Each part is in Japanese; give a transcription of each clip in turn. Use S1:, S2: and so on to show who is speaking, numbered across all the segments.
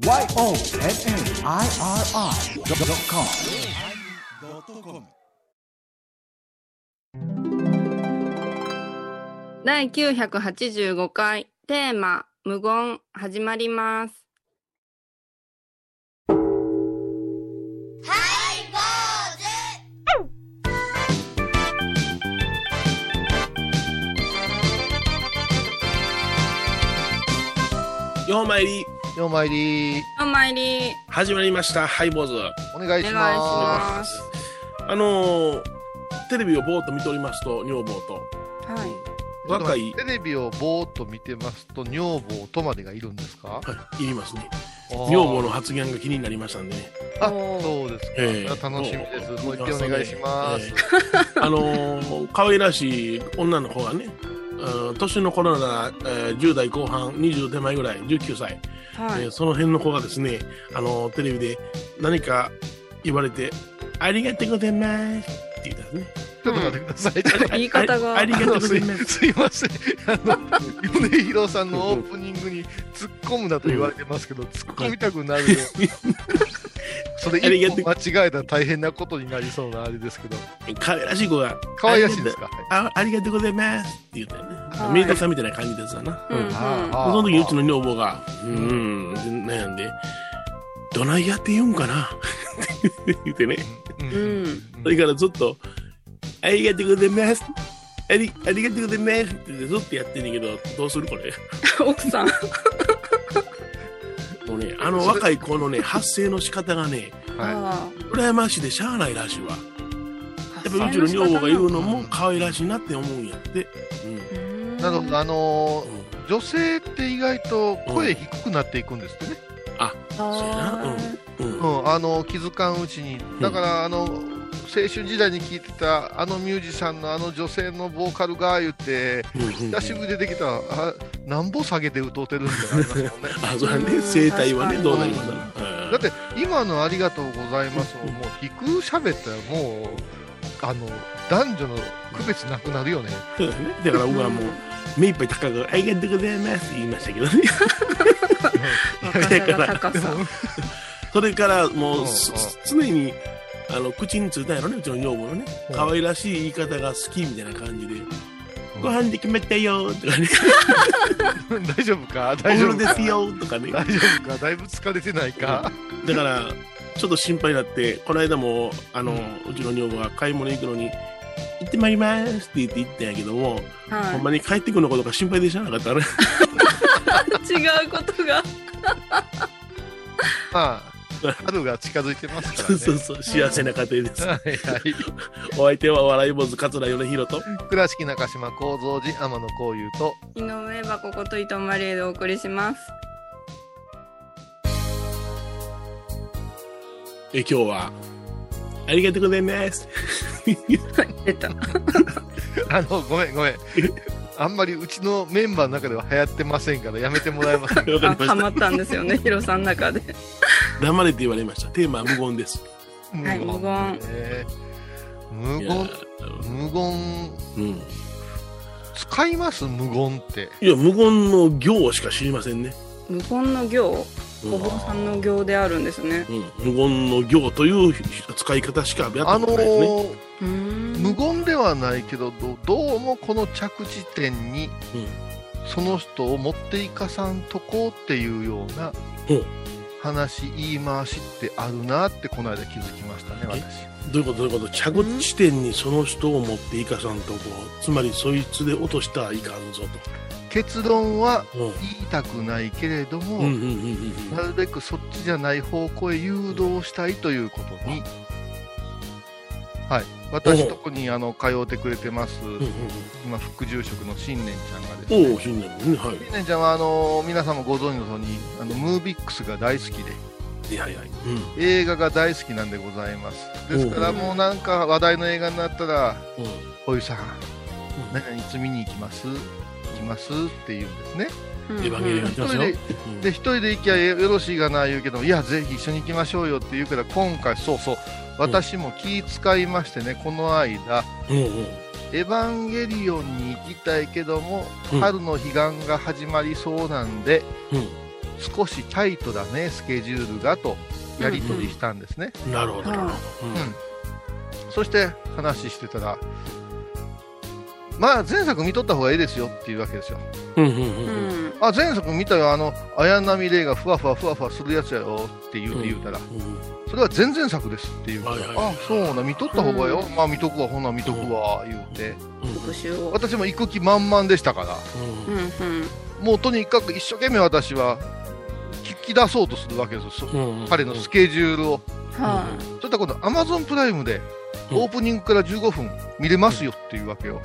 S1: YONNIRI.com
S2: 第985回テーマ無言始まります。
S3: ようまいり
S4: ようまいり。
S2: お参り。
S3: 始まりました。ハイボーズ。
S2: お願いし
S4: お願いしま
S2: ます。
S3: あのーテレビをぼーっと見ておりますと女房と。
S2: はい。
S4: す
S3: 若い。
S4: テレビをぼーっと見てますと女房とまでがいるんですか？
S3: はいいりますね。女房の発言が気になりましたんで。ね
S4: あそうですか、
S3: ええ。
S4: 楽しみです。
S3: もう
S4: もう一回お願いします、
S3: ええ。あのー可愛らしい女の子がねうん年の頃なら、えー10代後半20手前ぐらい19歳、
S2: はい。
S3: えーその辺の子がですね、あのーテレビで何か言われて「ありがとうございます」って言ったんですね。
S4: ちょっと待ってください、
S2: 言い方が。
S3: あありがとうござい
S4: あの
S3: ます
S4: いません。あの米広さんのオープニングに突っ込むなと言われてますけど、突っ込みたくなるよそれ一歩間違えたら大変なことになりそうなあれですけど。
S3: 可愛らしい子が
S4: 可愛らしいですか？
S3: あありがとうございます。って言ったよね。
S2: はい。
S3: メイドさんみたいな感じですわな。
S2: うん。うん。
S4: あ
S3: その時うちの女房が、うん、うん、悩んで、どないやって言うんかな。って言ってね。
S4: うん。
S2: うん。
S3: それからずっと、ありがとうございます。ありありがとうございます。ってずっとやってんねんけど、どうするこれ？
S2: 奥さん。
S3: もうね、あの若い子のね、発声の仕方がね、
S4: は
S2: あ
S3: 羨ましいでしゃあないらしいわ。
S2: あ
S3: やっぱうちの女房が言うのも可愛らしいなって思うんやって。うん。
S2: うん
S4: いなるほどあのー
S3: うん
S4: 女性って意外と声低くなっていくんですってね、
S3: あ、そうやな。うん。うん。
S4: うん、あの気づかんうちに、だから、あの青春時代に聴いてたあのミュージシャンのあの女性のボーカルが言って、久しぶり出てきたら、あなんぼ下げて歌うてるんだありますもんね。
S3: あ、そうだね。
S2: うん
S3: 声帯はね、どうなりますか
S4: だって、今のありがとうございますを、もう低く喋ったら、もう、あの男女の区別なくなるよね。
S3: そうだね。だから僕はもう、目いっぱい高く、ありがとうございますって言いましたけどね。
S2: 若さが高さ。
S3: それからも
S4: う
S3: 常に、あの、口についたんやろね、うちの女房のね。
S4: うん
S3: 可愛らしい言い方が好きみたいな感じで、ご飯できまったよとか？ね、
S4: 大丈夫か？
S3: お
S4: 大
S3: 風呂です
S4: 丈夫か
S3: よとかね。
S4: 大丈夫か？だいぶ疲れてないか、
S3: だから、ちょっと心配になって、この間も、あの、うちの女房が買い物行くのに、行ってまいりますって言って行ったんやけども、ほんま
S2: は
S3: に帰ってくるのことが心配でしゃあなかったね。
S2: い。違うことが。
S4: まあ、春が近づいてますから
S3: そう
S4: ね。
S3: そうそう、幸せな家庭です。
S4: はいはい。
S3: お相手は笑い坊主桂米宏と、
S4: 倉敷中島幸三寺天野幸雄と、
S2: 井上箱こと伊藤マリエでお送りします。
S3: え今日は、ありがとうございます。
S2: 出た。
S4: あの、ごめんごめん。あんまりうちのメンバーの中では流行ってませんから、やめてもらえませんか？
S2: あ。ハマったんですよね、ヒロさんの中で。
S3: 黙れって言われました。テーマは無言です。
S2: はい無言
S4: ね無
S3: いや
S4: 言、無言、
S3: うん。
S4: 使います？無言って。
S3: いや、無言の行しか知りませんね。
S2: 無言の行、
S3: うん
S2: お坊さんの行であるんですね。
S3: うん、無言の行という使い方しかやったないですね。
S4: ー、
S2: うーん
S4: 無言ではないけど、どどうもこの着地点に、
S3: うん。
S4: その人を持っていかさんとこうっていうような
S3: うん。
S4: 話、言い回しってあるなってこの間気づきましたね、私。
S3: どういうこと？どういうこと？着地点にその人を持っていかさんとこう、つまりそいつで落としたらいかんぞ
S4: 結論は。言いたくないけれども、なるべくそっちじゃない方向へ誘導したいということに、はい、私とこにあの通うてくれてます、
S3: うん。うん
S4: 今、副住職の新年ちゃんがですね、
S3: 新年ね。はい。
S4: 新年ちゃんはあの皆さんもご存知のようにあのムービックスが大好きで
S3: いやいや。うん。
S4: 映画が大好きなんでございますですからもうなんか話題の映画になったら
S3: うん。
S4: 「おゆさん何々いつ見に行きます？行きます?」って言うんですね
S2: うん
S3: エヴァンゲリオンやってますよ。
S4: で一人で行きゃよろしいがな言うけどいやぜひ一緒に行きましょうよって言うから今回そうそう私も気使いましてねこの間
S3: うんうん。
S4: 「エヴァンゲリオンに行きたいけども、
S3: うん
S4: 春の彼岸が始まりそうなんで、
S3: うん
S4: 少しタイトだね、スケジュールがとやり取りしたんですね。
S3: なるほど。なるほど
S4: うんそして話してたら、まあ前作見とった方がいいですよっていうわけですよ。
S3: うんうんうん
S2: う
S3: うん
S2: ん。
S4: あ、前作見たよ、あの、綾波レイがふわふわふわふわするやつやよって言うて言うたら、それは前々作ですって言うから、
S3: はいはいはい。
S4: あ、そうな、見とった方がよ、
S2: うん。
S4: まあ見とくわ、ほな見とくわ、言うて、
S2: 復習を。
S4: 私も行く気満々でしたから、
S2: うん。うん。
S4: もうとにかく一生懸命私は聞き出そうとするわけですよ、彼のスケジュールを。
S2: は
S4: そしたら今度、アマゾンプライムで、
S3: うん。
S4: オープニングから15分見れますよっていうわけよ。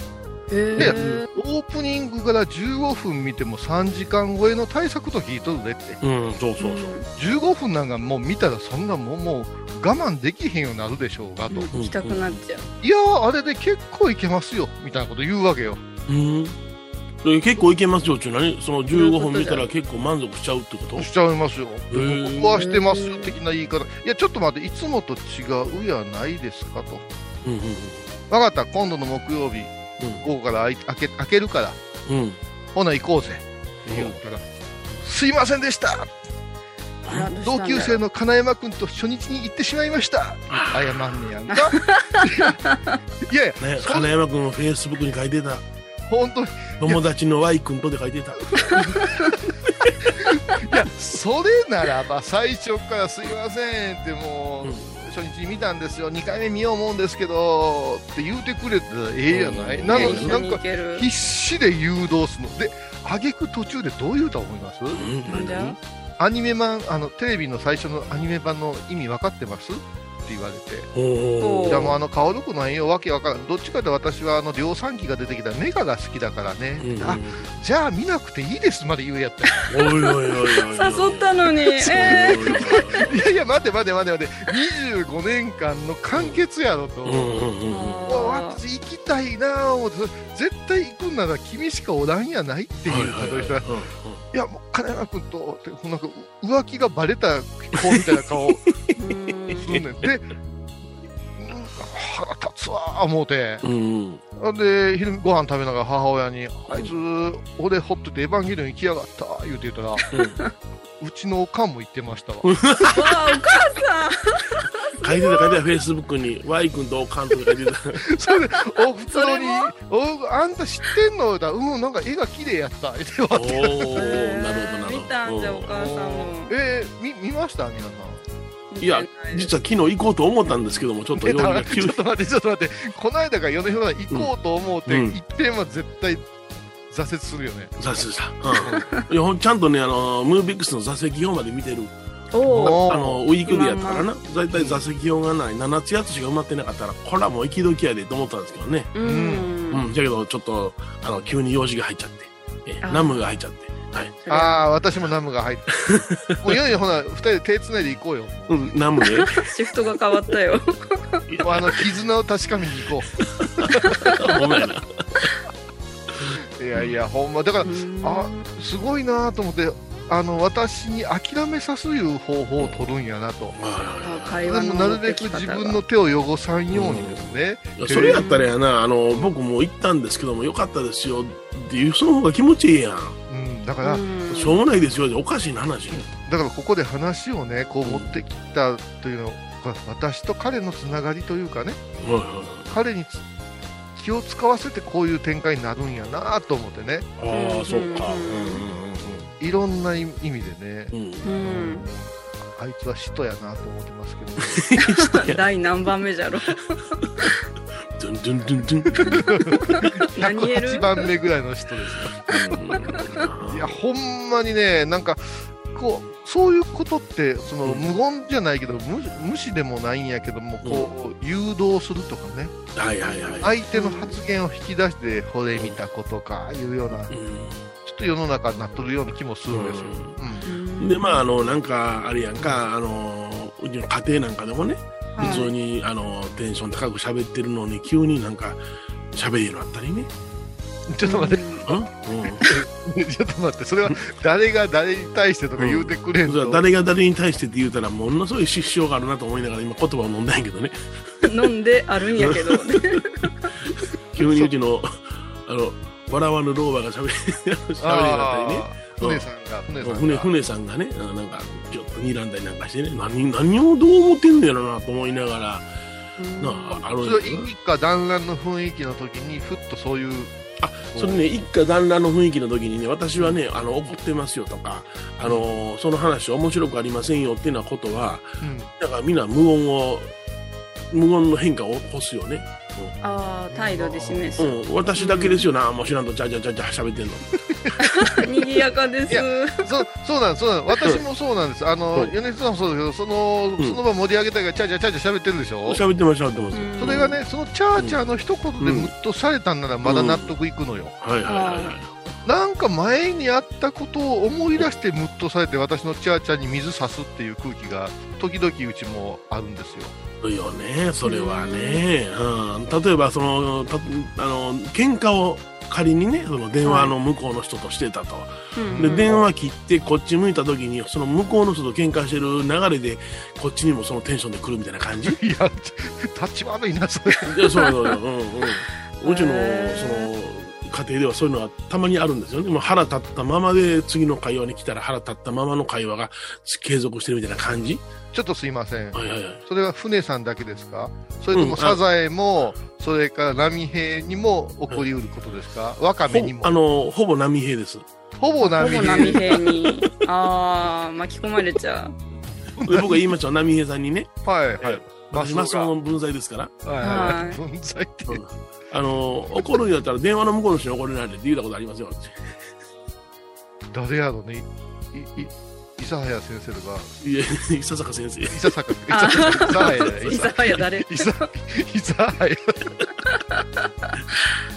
S4: で
S2: え。
S4: オープニングから15分見ても3時間超えの対策と聞いとるでって。
S3: うん、そうそうそう。
S4: 15分なんかもう見たらそんなもんもう我慢できへんようになるでしょうがと。
S2: うん行きたくなっちゃう。
S4: いやー、あれで結構いけますよ、みたいなこと言うわけよ。
S3: うん。え結構いけますよって何？その15分見たら結構満足しちゃうってこと？
S4: しちゃいますよ。僕はしてますよ、的な言い方。いや、ちょっと待って、いつもと違うやないですかと。
S3: うんうん
S4: わかった、今度の木曜日、午後から開け開けるから、
S3: うん。うん。
S4: ほな行こうぜ。って言ったら、すいませんでした同級生の金山君と初日に行ってしまいました謝んねやんか いやいや
S3: ね、
S4: そ
S3: 金山君のフェイスブックに書いてた。
S4: 本当に
S3: 友達の Y 君とで書いてた。
S4: いやそれならば最初からすいませんってもう、
S3: うん
S4: 初日に見たんですよ。2回目見よう思うんですけどって言うてくれたらええやない、
S3: うん。
S4: なのになんか。必死で誘導するの。で挙句途中でどう言うと思います、
S3: うん、
S4: アニメ版あのテレビの最初のアニメ版の意味分かってます？って言われて。じゃあもうあの顔力の栄養わけわからん。どっちかで私はあの量産機が出てきたメガが好きだからね、
S3: うん
S4: あじゃあ見なくていいですまで言うやった。
S3: おいおいおいおいおい。
S2: 誘ったのに。え
S3: おい
S4: やいや待て待て待て待て。25年間の完結やろと、
S3: うんうんうんうん。
S4: もう私行きたいなあ思って。絶対行くんなら君しかおらんやないっていうことをした。ら、いやもう金山君となんか浮気がバレた子みたいな顔。
S2: ー
S4: するねんで、うん腹立つわー思うて。
S3: うんうん
S4: で、昼ご飯食べながら母親に、あいつ、俺ほっといてエヴァンゲリオン行きやがった、言うて言ったら、うちのおかんも言ってましたわ。
S2: お母さん。
S3: 書いてた書いてたフェイスブックに Y 君とおかんとか書いてた。
S4: それで、おふく
S2: それ
S4: ろに
S2: も、
S4: おあんた知ってんの？言うたら、うん、なんか絵が綺麗やった、言って
S3: お
S4: わって。
S3: おなるほどなるほど。
S2: 見たんじゃ、お母さんも。
S4: えー、み見ました？皆さん。
S3: いや、実は昨日行こうと思ったんですけども、ちょっと
S4: え
S3: 用事が急に
S4: ちょっと待って、ちょっと待って、この間から米広さん行こうと思うて、
S3: うん
S4: いっぺんは絶対挫折するよね。
S3: 挫折した。うんいや。ちゃんとね、あの、ムービックスの座席表まで見てる。あの、ウィークリーやったからな。だいたい座席表がない。7つ8つしか埋まってなかったら、これはもう行き時やでと思ったんですけどね。
S2: う。
S3: うんん。だけど、ちょっと、あの、急に用事が入っちゃって。えナムが入っちゃって。はい。
S4: ああ、私もナムが入って。もういよいよほな、二人で手つないで行こうよ。
S3: うん、ナムね。
S2: シフトが変わったよ。
S4: も うあの、絆を確かめに行こ
S3: ごめんな。
S4: う。いやいや、ほんま、だから、あ
S2: う
S4: すごいなと思って、あの、私に諦めさすいう方法を取るんやなと。なるべく自分の手を汚さんようにですね。
S3: いいやそれやったらやな、あの、僕も行ったんですけども、よかったですよっていう、その方が気持ちいいやん。
S4: うん、だから、
S2: うん
S3: しょうもないですよ、おかしいな話。
S4: だからここで話をね、こう持ってきたというのが、私と彼のつながりというかね、彼につ気を使わせてこういう展開になるんやなと思ってね、
S3: はい。ああ、そっか。
S4: いろんな意味でね、
S3: うんうんうんうん。
S2: うん。
S4: あいつは使徒やなと思ってますけど、ね、
S2: 第何番目じゃろ。
S3: ドゥンドゥンドゥンドゥン。
S2: 何言える
S4: ？108番目ぐらいの人ですよ。いや、ほんまにね、なんか、こう、そういうことって、その、
S3: うん
S4: 無言じゃないけど、無無視でもないんやけども、こう、誘導するとかね、
S3: はいはいはい。
S4: 相手の発言を引き出して、ほれ見たことか、いうような、っと世の中になっとるような気もするんですよ。うん。
S3: でまああのなんかあれやんかあのうちの家庭なんかでもね
S2: はい。
S3: 普通に、あのテンション高く喋ってるのに急になんか喋りのあったりね、
S4: ちょっと待って、
S3: うん。うん、
S4: ちょっと待って、それは誰が誰に対してとか言うてくれんと、
S3: 誰が誰に対してって言うたらものすごい失笑があるなと思いながら今言葉を飲んだんやけどね。
S2: 飲んであるんやけど。
S3: 急にうちのあの笑わぬ老婆が喋り 喋りになったりね。
S4: 船さんが、船さんが。
S3: 船船さんがね、なんか、ちょっと睨んだりなんかしてね、何何をどう思ってんのやろなと思いながら、なああ
S4: それは一家団らんの雰囲気の時に、ふっとそういう。
S3: あそれね、一家団らんの雰囲気の時にね、私はね、あの怒ってますよとか、あのその話面白くありませんよっていうようなことは、
S4: うん、
S3: だからみんな無言を、無言の変化を起こすよね。
S2: ああ、態度で示す。
S3: うん、私だけですよな、もう知らんと、じゃじゃじゃじゃ喋ってんの。
S2: 賑やかです
S4: い。やそうそうなんです、そうなんです私もそうなんです、あの
S3: うん
S4: 米津さんもそうだけど、その
S3: うん
S4: その場盛り上げたいから、チャーチャーチャーチャー喋ってるでしょ、
S3: 喋ってます、喋ってます。
S2: うん
S4: それがね、そのチャーチャーの一言でムッとされたんなら、まだ納得いくのよ、
S3: はいはいはいはい。
S4: なんか前にあったことを思い出して、ムッとされて、私のチャーチャーに水差すっていう空気が、時々うちもあるんですよ。
S3: そうよね、それはね。うん、例えば、その、たあの、喧嘩を仮にね、その電話の向こうの人としてたと。
S2: うん
S3: で、電話切ってこっち向いた時に、その向こうの人と喧嘩してる流れで、こっちにもそのテンションで来るみたいな感じ？
S4: いや、立ち悪いな、それ。
S3: いや、そうそうそう、うんうん。うちの、その、家庭ではそういうのはたまにあるんですよね。もう腹立ったままで次の会話に来たら腹立ったままの会話が継続してるみたいな感じ
S4: ちょっとすいません。
S3: はいはいはい。
S4: それは船さんだけですか？それともサザエも、それから波平にも起こりうることですか？ワカメにも
S3: ほ。あの、ほぼ波平です。
S4: ほぼ
S2: ほ
S4: 波平。
S2: ぼ波平に。ああ、巻き込まれちゃう。
S3: で僕が言いました波平さんにね、
S4: はいはい。
S3: 私マスオの分際ですから、
S4: はい。分際って。
S3: うんあの、怒るんやったら電話の向こうの人に怒れないでって言うたことありますよ。
S4: 誰やろね。い、い、い、諫早先生とか、
S3: いや、伊佐坂先生。
S4: 伊佐坂、伊
S2: あ
S4: 佐早
S2: 伊沢や誰
S4: 伊佐、伊佐早。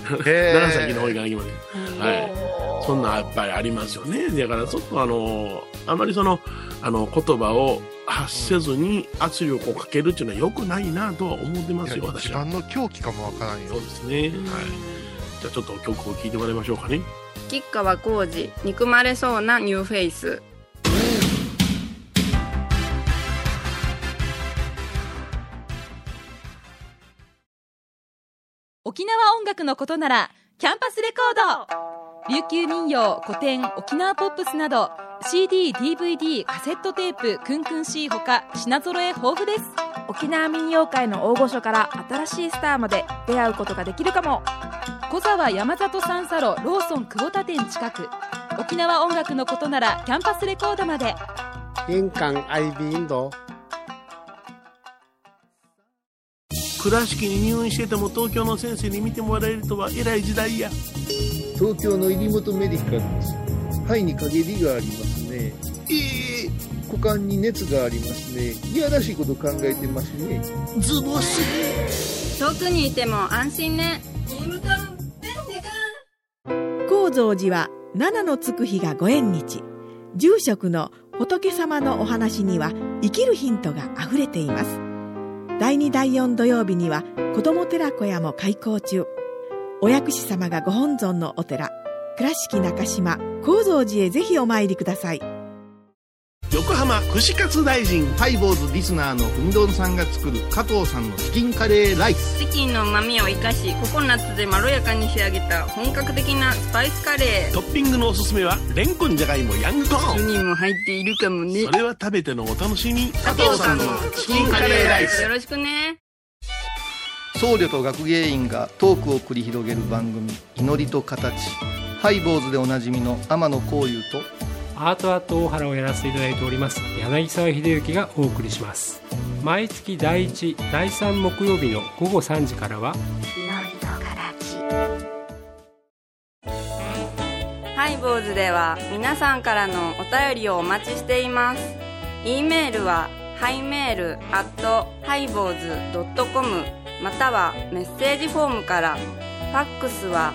S3: 長崎 の方行かなきゃいけません。はい。そんなんやっぱりありますよね。だからちょっとあの、あまりその、あの、言葉を発せずに圧力をかけるっていうのは良くないなとは思ってますよ、
S4: 一
S3: 私は。
S4: 番の狂気かもわからんよ
S3: そう。ですね。はい。じゃあちょっと曲を聴いてもらいましょうかね。
S2: 吉川浩司憎まれそうなニューフェイス
S1: 沖縄音楽のことならキャンパスレコード琉球民謡古典沖縄ポップスなど CD、DVD、カセットテープクンクン C ほか品揃え豊富です。
S5: 沖縄民謡界の大御所から新しいスターまで出会うことができるかも。
S1: 小沢山里三佐路ローソン久保田店近く。沖縄音楽のことならキャンパスレコードまで。
S6: 印港 IB 印度
S3: 倉敷に入院してても東京の先生に見てもらえるとは偉い時代や。
S7: 東京の入本メディカルです肺に陰りがありますね。
S3: ええ
S7: 股間に熱がありますね。いやらしいこと考えてますね。
S3: ズボス。
S2: 遠くにいても安心ね。
S8: 高蔵寺は七のつく日がご縁日。住職の仏様のお話には生きるヒントがあふれています。第2第4土曜日には子ども寺小屋も開校中。お薬師様がご本尊のお寺倉敷中島・高蔵寺へぜひお参りください。
S3: 横浜串カツ大臣。
S9: ハイボーズリスナーのうみどんさんが作る加藤さんのチキンカレーライス。
S2: チキンの旨味を生かしココナッツでまろやかに仕上げた本格的なスパイスカレー。
S3: トッピングのおすすめは、レンコンじゃがいもヤングコーン。
S2: 人も入っているかもね。
S3: それは食べてのお楽しみ。
S2: 加藤さんのチキンカレーライス。よろしくね。
S9: 僧侶と学芸員がトークを繰り広げる番組「祈りと形」ハイボーズでおなじみの天野幸雄と
S10: アートアート大原をやらせていただいております柳沢秀幸がお送りします毎月第1第3木曜日の午後3時からは
S2: ハイボーズでは皆さんからのお便りをお待ちしています。e メールはハイメールアットハイボーズドットコムまたはメッセージフォームから。ファックスは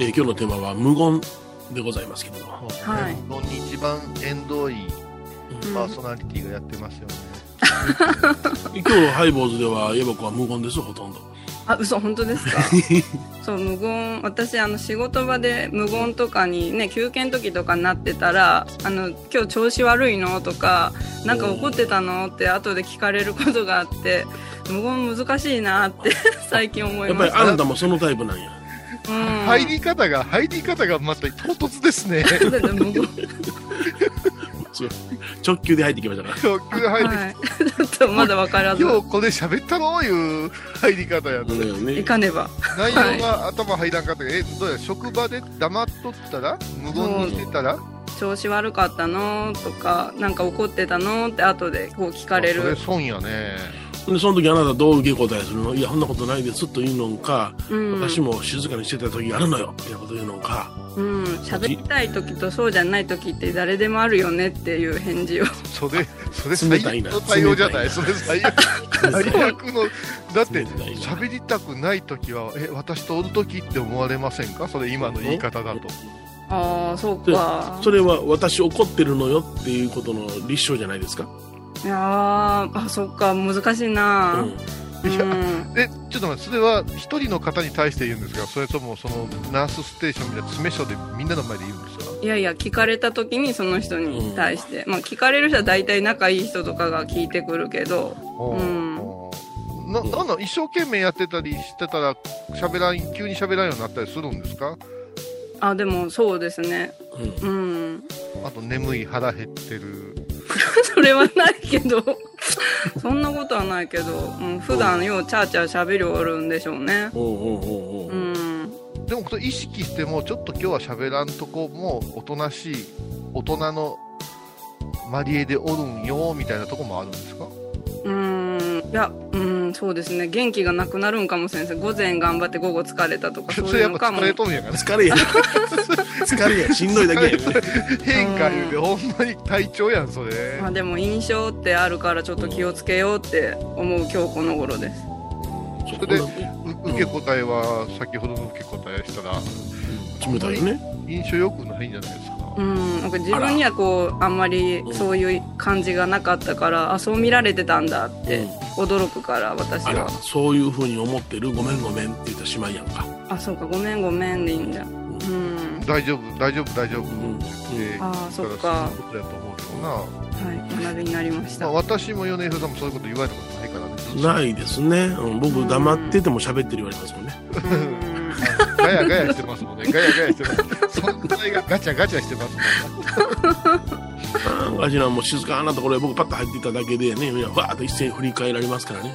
S3: えー今日のテーマは無言でございますけども。
S2: はい
S4: 日本に一番縁遠いパーソナリティがやってますよね。
S3: 今日のハイボーズでは、エボコは無言です、ほとんど。
S2: あ嘘本当ですか？そう無言私あの仕事場で無言とかにね休憩の時とかになってたら「あの今日調子悪いの?」とか「なんか怒ってたの?」って後で聞かれることがあって無言難しいなって最近思い
S3: やっぱりあなたもそのタイプなんや。
S2: うん。
S4: 入り方が、入り方がまた唐突ですね。
S3: 直球で入ってきましたから。
S4: 直球入って
S2: はい。ちょっとまだ分からず。
S4: 今日これ喋ったろいう入り方やった。
S3: ね。
S2: いかねば。
S4: 内容が頭入らんかった。けど、え、どうや、職場で黙っとったら？無言にしてたら？
S2: 調子悪かったの？とかなんか怒ってたの？って後でこう聞かれ
S4: それ
S2: る
S4: 損やね。
S3: で、その時あなたどう受け答えするの？いや、そんなことないですというのか、
S2: うん。
S3: 私も静かにしてた時あるのよ、みたいなこと言うのか。
S2: うん。喋りたい時とそうじゃない時って誰でもあるよねっていう返事を。
S4: それ、それ
S3: 冷たいな。
S4: 最悪の対応じゃない？
S3: 冷
S4: それ最悪。最悪の、だって
S3: 冷たいな。
S4: 喋りたくない時は、え、私とおる時って思われませんか？それ今の言い方だと。
S2: ああそう
S3: で
S2: か
S3: それは私怒ってるのよっていうことの立証じゃないですか？
S2: いやーあそっか難しいな。
S3: うん。
S4: いや
S2: うん。
S4: え、ちょっと待って、それは一人の方に対して言うんですかそれともそのナースステーションみたいな詰め所でみんなの前で言うんですか？
S2: いやいや聞かれた時にその人に対して、まあ聞かれる人は大体仲いい人とかが聞いてくるけど。うん。
S4: な、なんなん一生懸命やってたりしてたら、喋らん、急に喋らんようになったりするんですか？
S2: あでもそうですね。
S3: うん。
S2: うん。
S4: あと眠い、腹減ってる。
S2: それはないけど。そんなことはないけど、うん、普段ようチャーチャー喋りおるんでしょうね。
S3: おう
S2: ん。
S4: でも、意識しても、ちょっと今日は喋らんとこも、おとなしい、大人のマリエでおるんよ、みたいなとこもあるんですか？
S2: うんいやうんそうですね元気がなくなるんかもしれないです午前頑張って午後疲れたとか そう
S4: それやっぱ
S2: いうのかも
S4: 疲れとるんやから。
S3: 疲れや。疲れや。しんどいだけや。
S4: 変化言うて、ほんまに体調やん、それ。
S2: まあでも印象ってあるからちょっと気をつけようって思う今日この頃です
S4: それで、う受け答えは、先ほどの受け答えしたら、
S3: 冷たいよね。
S4: 印象良くないんじゃないですか。
S2: うんなんか自分にはこうあんまりそういう感じがなかったからあそう見られてたんだって驚くから私
S3: あら
S2: は、
S3: そういうふうに思ってる。ごめんごめんって言ったらしまいやんか。
S2: あそうかごめんごめんでいいんだうん
S4: 大丈夫、大丈夫、大丈夫。
S3: うん
S4: えー
S2: ああそっ
S4: だ
S2: から
S4: そういうことやと思うけどな。
S2: はい学びになりました、
S4: まあ、私も米広さんもそういうこと言われたことないからね。
S3: ないですね。うん僕黙ってても喋ってる言われますもんね。
S2: うん
S4: ガヤガヤしてますもんね。ガヤガヤしてます。存在がガチャガチャしてます。もんね。
S3: わしらも静かなところへ僕パッと入っていただけでね、みんなわーっと一斉に振り返られます。からね。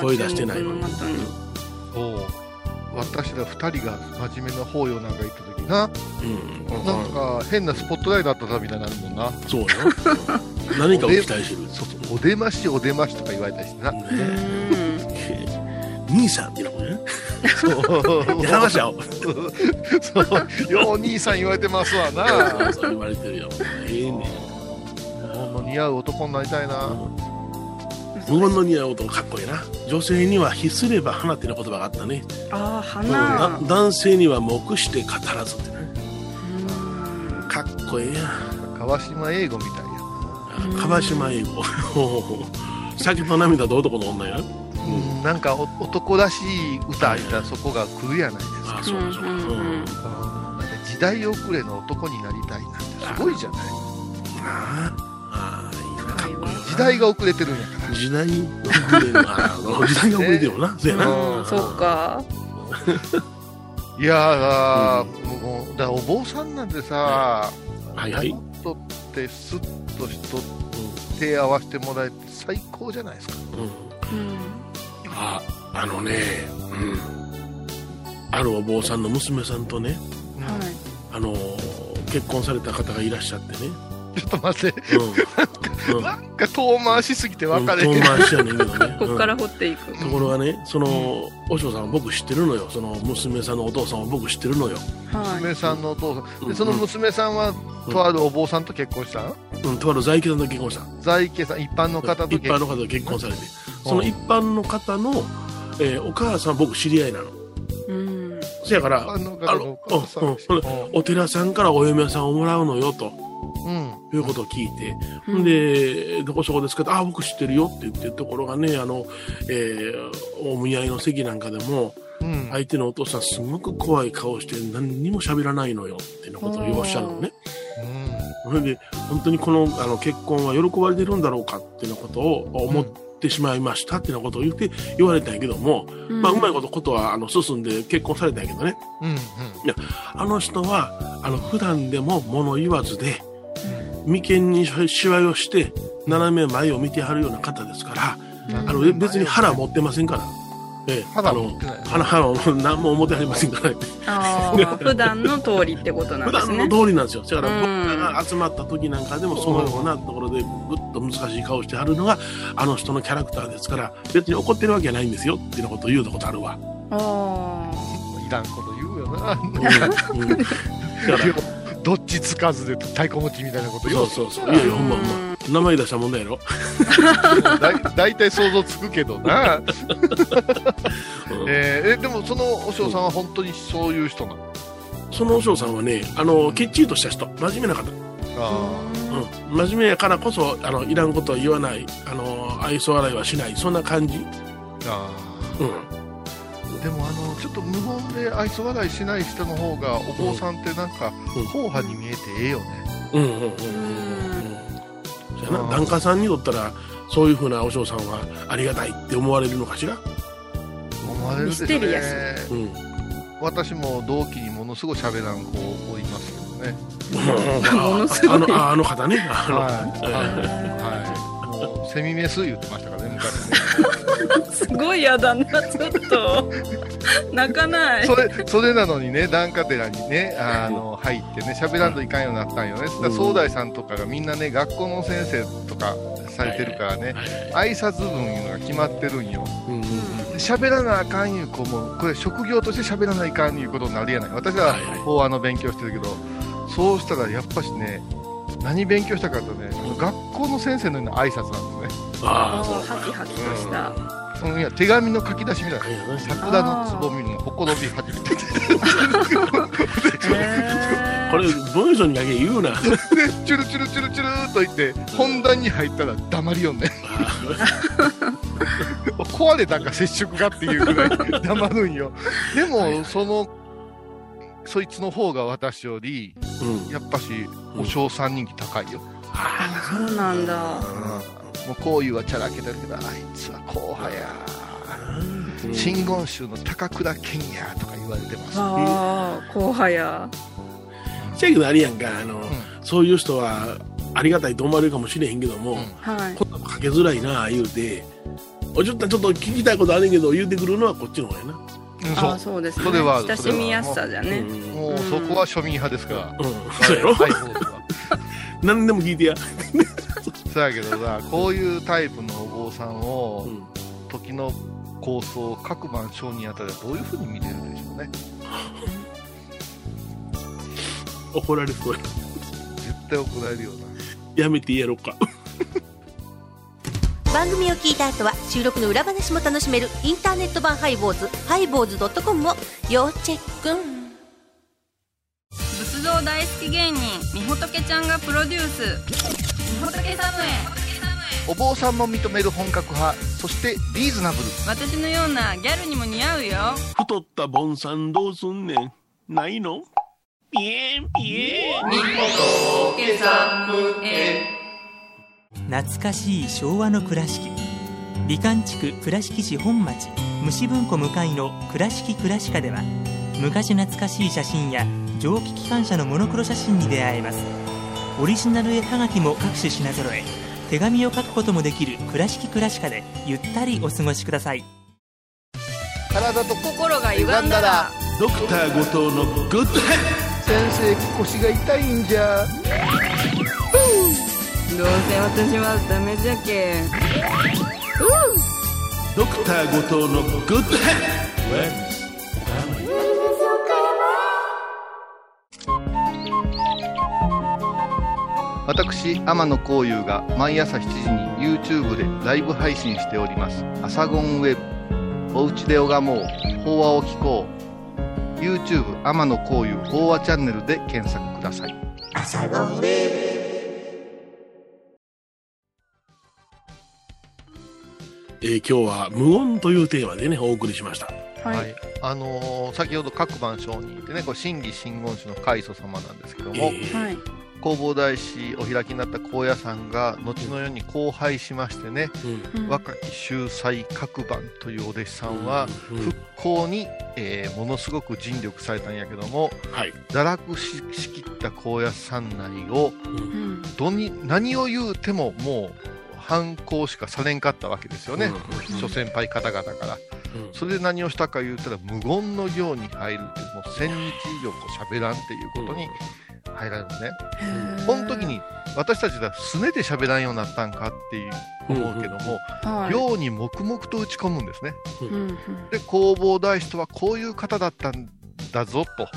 S3: 声出してないのに
S2: 注目の的に
S4: おう私ら二人が真面目な法要なんか行った時な、
S3: うん。
S4: なんか変なスポットライトあったぞみたいになるもんな。
S3: そうよ。何かを期待してる。
S4: そうそう、お出ましお出ましとか言われたりしてな。
S3: ね
S2: うん
S3: 兄さんっていうのもね。
S4: そう。
S3: やらましょう。
S4: そう。よう兄さん言われてますわな。
S3: そう言われてるよ。ええね
S4: ほんの似合う男になりたいな。
S3: 無言の似合う男かっこいいな。女性には必すれば花っていう言葉があったね。
S2: ああ
S3: だ
S2: 花
S3: 男性には黙して語らずってね。
S2: うん
S3: かっこええや
S4: 川島英語みたいや
S3: ん。川島英語。酒と涙と男の女や。
S4: な。うん、なんかお男らしい歌言ったらそこが来るやないですか。
S3: あ、そうかそうか。
S2: う
S4: 時代遅れの男になりたいなんてすごいじゃない。
S3: ああ、いいな。かっこいいな
S4: 時代が遅れてるんやから。
S3: 時代遅れの、あの時代が遅れてるよな。そうや
S2: そっか
S4: いやー、もう、だお坊さんなんてさ、
S3: はいはい。
S4: とってスッとしと手合わせてもらえて最高じゃないですか。
S3: うん。
S2: うん
S3: あ、あのね、うん。あるお坊さんの娘さんとね、
S2: はい
S3: あの結婚された方がいらっしゃってね。
S4: ちょっと待って、
S3: うん。うん。
S4: なんか遠回しすぎて分かれへん。
S3: 遠回しやねんけどね。
S2: こっから掘っていく、
S3: うんところがね、その、お嬢さんは僕知ってるのよ。その娘さんのお父さんは僕知ってるのよ。
S2: はい
S4: 娘さんのお父さん。
S3: うん
S4: で、その娘さんは、とあるお坊さんと結婚したの
S3: うん、とある在家さんと結婚した。
S4: 在家さん、一般の方と結婚
S3: 一般の方と結婚されて。その一般の方の、えーお母さんは僕知り合いなの。
S2: うん。
S3: せやから、あ
S4: のお
S3: 寺さんからお嫁さんをもらうのよ、と。
S4: うん。
S3: いうことを聞いて、ほんで、どこそこですけど、あ、僕知ってるよって言ってるところがね、あの、えーお見合いの席なんかでも、
S4: うん。
S3: 相手のお父さんすごく怖い顔して何にも喋らないのよってなことをおっしゃるのね。それで、本当にこのあの結婚は喜ばれてるんだろうかっていうようなことを思ってしまいましたっていうようなことを言って言われたんやけども、
S2: うん
S3: まあうまいことことはあの進んで結婚されたんやけどね。
S4: うん。うん。
S3: いや、あの人は、あの、普段でも物言わずで、眉間にしわをして、斜め前を見てはるような方ですから、あの、別に腹持ってませんから。ええ、
S4: 腹
S3: あの
S4: 持ってない
S3: 腹、腹を何も思ってはりませんから、
S2: ああ、普段の通りってことなん
S3: 普段
S2: ですね。
S3: の通りなんですよ。だから
S2: うん
S3: 僕らが集まった時なんかでもそのようなところでぐっと難しい顔してはるのがあの人のキャラクターですから別に怒ってるわけじゃないんですよっていうようなことを言うたことあるわ。
S2: あ
S4: いらんこと言うよな。
S3: うんだから
S4: どっちつかずで太鼓持ちみたいなこと言
S3: そううそうそう。いやいやほんまほんま。名前出したもんだやろ。
S4: だい大体想像つくけどな。
S3: うん
S4: えーえ、でもそのお嬢さんは本当にそういう人なの？
S3: そのお嬢さんはね、あの、きっちりとした人、真面目な方。
S4: あ
S3: うん、真面目やからこそ、あの、いらんことは言わない、あの、愛想笑いはしない、そんな感じ。
S4: ーあ
S3: うん。
S4: ー。でもあの、ちょっと無言で愛想笑いしない人の方が、お坊さんってなんか、
S3: うん
S4: 硬派に見えてええよね。
S3: うんうんうんうんうん。そうやな、檀家さんにとったら、そういうふうなお嬢さんはありがたいって思われるのかしら？
S4: 思われるでしょうね
S2: ミステリアス
S3: うん。
S4: 私も同期にものすごい喋らん子おりますけどね。
S2: ものすごい
S3: あの、ああの方ね。あの
S4: はい。
S3: 方ね
S4: はい。もう、セミメス言ってましたから。
S2: すごい嫌だな、ちょっと。泣かない。
S4: それ、それなのにね、檀家寺にね、あの、入ってね、喋らんといかんようになったんよね。だから総大さんとかがみんなね、学校の先生とかされてるからね、挨拶文いうのが決まってるんよ。
S3: うんうん
S4: 喋らなあかんいう子も、これ職業として喋らないかんいうことになるやない。私は法案の勉強してるけど、そうしたらやっぱしね、何勉強したかとね、学校の先生のような挨拶なんですね。
S3: ああ、そう
S2: ハキハキとした。
S4: うん、いや手紙の書き出しみたいな。桜のつぼみのほころび始めて。
S3: これ、文章にだけ言うな。
S4: で、チュルチュルチュルチュルと言って、本題に入ったら黙りよんね。壊れたんか接触がっていうぐらい黙るんよ。でも、その、そいつの方が私より、
S3: うん。
S4: やっぱし、お賞3人気高いよ。
S2: そうなんだ。
S4: もうこういうはチャラけてるけど、あいつは硬派や。真言宗の高倉健やとか言われてます。
S2: ああ、後輩や。
S3: せやけどあれやんか、あの、そういう人はありがたいと思われるかもしれへんけども、
S4: うん
S2: はい。
S3: 言葉かけづらいな、言うて、おちょっとちょっと聞きたいことあるんやけど、言うてくるのはこっちの方やな。
S4: うん
S2: ああ、
S4: そ
S2: そうですね。
S4: それは
S2: 親しみやすさじゃね。
S3: うん。
S4: う。もうそこは庶民派ですから。
S3: うん。そうやろ？何でも聞いてや。
S4: そうやけどさ、こういうタイプのお坊さんを、
S3: うん
S4: 時の構想、各番章にあたりはどういうふうに見てるでしょうね。
S3: 怒られそうや。
S4: 絶対怒られるような。
S3: やめてやろうか。
S11: 番組を聞いた後は収録の裏話も楽しめるインターネット版ハイボーズハイボーズドットコムを要チェック
S2: 仏像大好き芸人、みほとけちゃんがプロデュース。みほとけサムへ。
S4: お坊さんも認める本格派、そしてリーズナブル。
S2: 私のようなギャルにも似合うよ。
S3: 太ったボンさんどうすんねん。ないの？ピエンピエン。
S12: 懐かしい昭和の倉敷美観地区倉敷市本町虫文庫向かいの「倉敷倉歯科」では昔懐かしい写真や蒸気機関車のモノクロ写真に出会えますオリジナル絵はがきも各種品揃え手紙を書くこともできる「倉敷倉歯科」でゆったりお過ごしください
S4: 体と
S2: 心が歪んだら、
S3: ドクター後藤のグッドヘッ
S4: 先生、腰が痛いんじゃ。
S2: どうせ私はダメじゃけ。
S3: ドクター後藤のグッドヘッ
S9: 私天野幸雄が毎朝7時に YouTube でライブ配信しております「アサゴンウェブ」「おうちで拝もう。法話を聞こう」YouTube 天野幸雄法話チャンネルで検索ください。
S3: えー今日は無言というテーマでね、お送りしました。
S4: はい、あのー先ほど各番承認でね、これ、真偽真言宗の開祖様なんですけども、
S2: はい
S4: 弘法大師お開きになった高野山が後のように荒廃しましてね、
S2: うん。
S4: 若き秀才各番というお弟子さんは
S3: うん
S4: 復興に、えーものすごく尽力されたんやけども、堕落ししきった高野山内を、どに何を言うてももう反抗しかされんかったわけですよね、諸先輩方々から。それで何をしたか言うたら無言の行に入るっていうもう1000日以上こう喋らんっていうことに入られるのね。この時に私たちがすねて喋らんようになったんかっていう思うけども、
S2: はい
S4: 行に黙々と打ち込むんですね。
S2: うん
S4: で弘法大師とはこういう方だったんだぞと、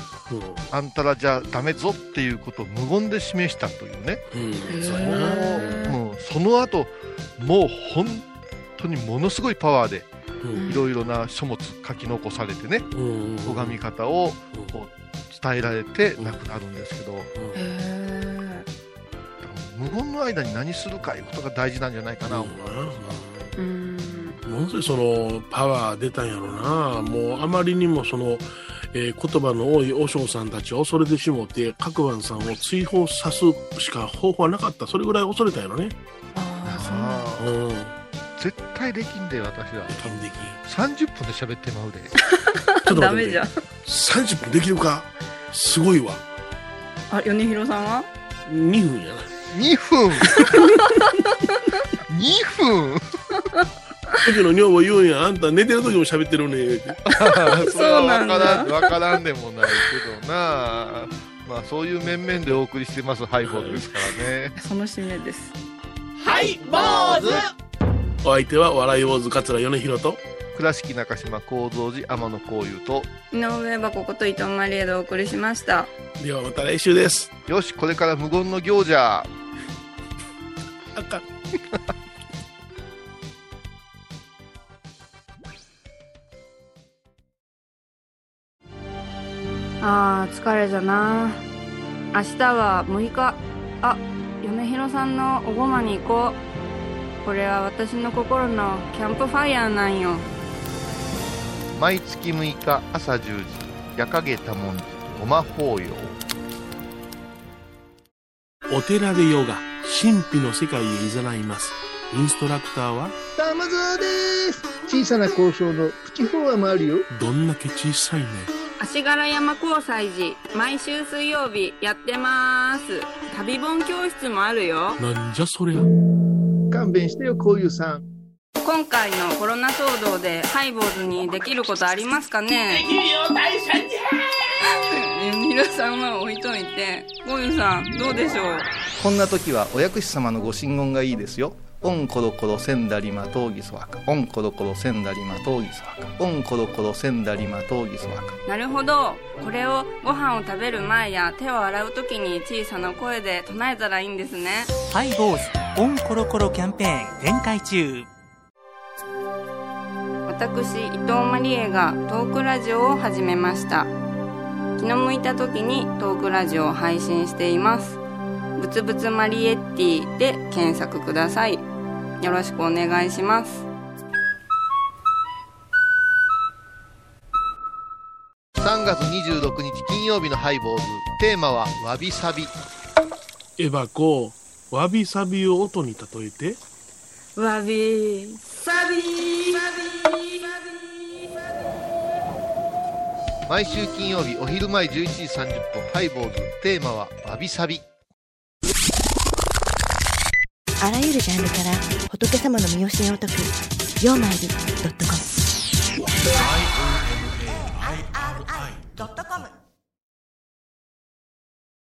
S4: あんたらじゃダメぞっていうことを無言で示したというね、もうもうその後もう本当にものすごいパワーでいろいろな書物書き残されてね、拝み方をこう伝えられて亡くなるんですけど、無言の間に何するかいうことが大事なんじゃないかな、思う
S3: ものすごいそのパワー出たん。やろなもうあまりにもその、えー言葉の多い和尚さん。たちを恐れてしもって各番さん。を追放さすしか方法はなかったそれぐらい恐れたん。やろね
S4: ああ
S3: うん
S4: 絶対できんで私は。
S3: 多分でき
S4: 30分で喋ってまうで。
S3: ちょっと待って。
S2: ダメじゃん。
S3: 30分できるか？すごいわ。
S2: あ米広さんは
S3: ？2分やな。
S4: 2分。2分。
S3: 時の女房言うんや。あんた寝てる時も喋ってるね。
S4: それは分からん分からんでもないけどな。まあそういう面々でお送りしてますハイボールですからね。
S2: その締めです。
S3: はい坊主お相手は笑い坊主桂米広と
S4: 倉敷中島幸三寺天野幸雄と
S2: 井上箱こと伊藤マリエでお送りしました。
S3: ではまた来週です。
S4: よしこれから無言の行者。
S3: あかん。
S2: あー疲れじゃな。明日は6日。あ米広さんのおごまに行こうこれは私の心のキャンプファイヤーなんよ。
S4: 毎月6日朝10時夜影多文字ごま法要
S3: お寺でヨガ神秘の世界へ誘います。インストラクターは？
S7: 玉沢です。小さな交渉のプチフォアもあるよ。
S3: どんだけ小さいね。
S2: 足柄山交際時毎週水曜日やってます。旅本教室もあるよ。
S3: なんじゃそりゃ
S7: 勘弁してよこういうさん。
S2: 今回のコロナ騒動でハイボーズにできることありますかね？
S3: できるよ大社じ
S2: 米広さんは置いといて。ゴユさんどうでしょう？
S9: こんな時はお薬師様のご神言がいいですよオンコロコロセンダリマトウギソワカ。オンコロコロセンダリマトウギソワカ。オンコロコロセンダリマトウギソワカ。
S2: なるほど。これをご飯を食べる前や手を洗う時に小さな声で唱えたらいいんですね。
S12: ハイボーズオンコロコロキャンペーン展開中。
S2: 私伊藤マリエがトークラジオを始めました。気の向いた時にトークラジオを配信しています。ぶつぶつマリエッティで検索くださいよろしくお願いします。
S4: 3月26日金曜日のハイボーズ。テーマはわびさび。
S3: エバコわびさびを音に例えて。
S2: わびさび。
S4: 毎週金曜日お昼前11時30分ハイボーズ。テーマはわびさび
S13: あらゆるジャンルから仏様の身教えを解く「曜マイルドットコム」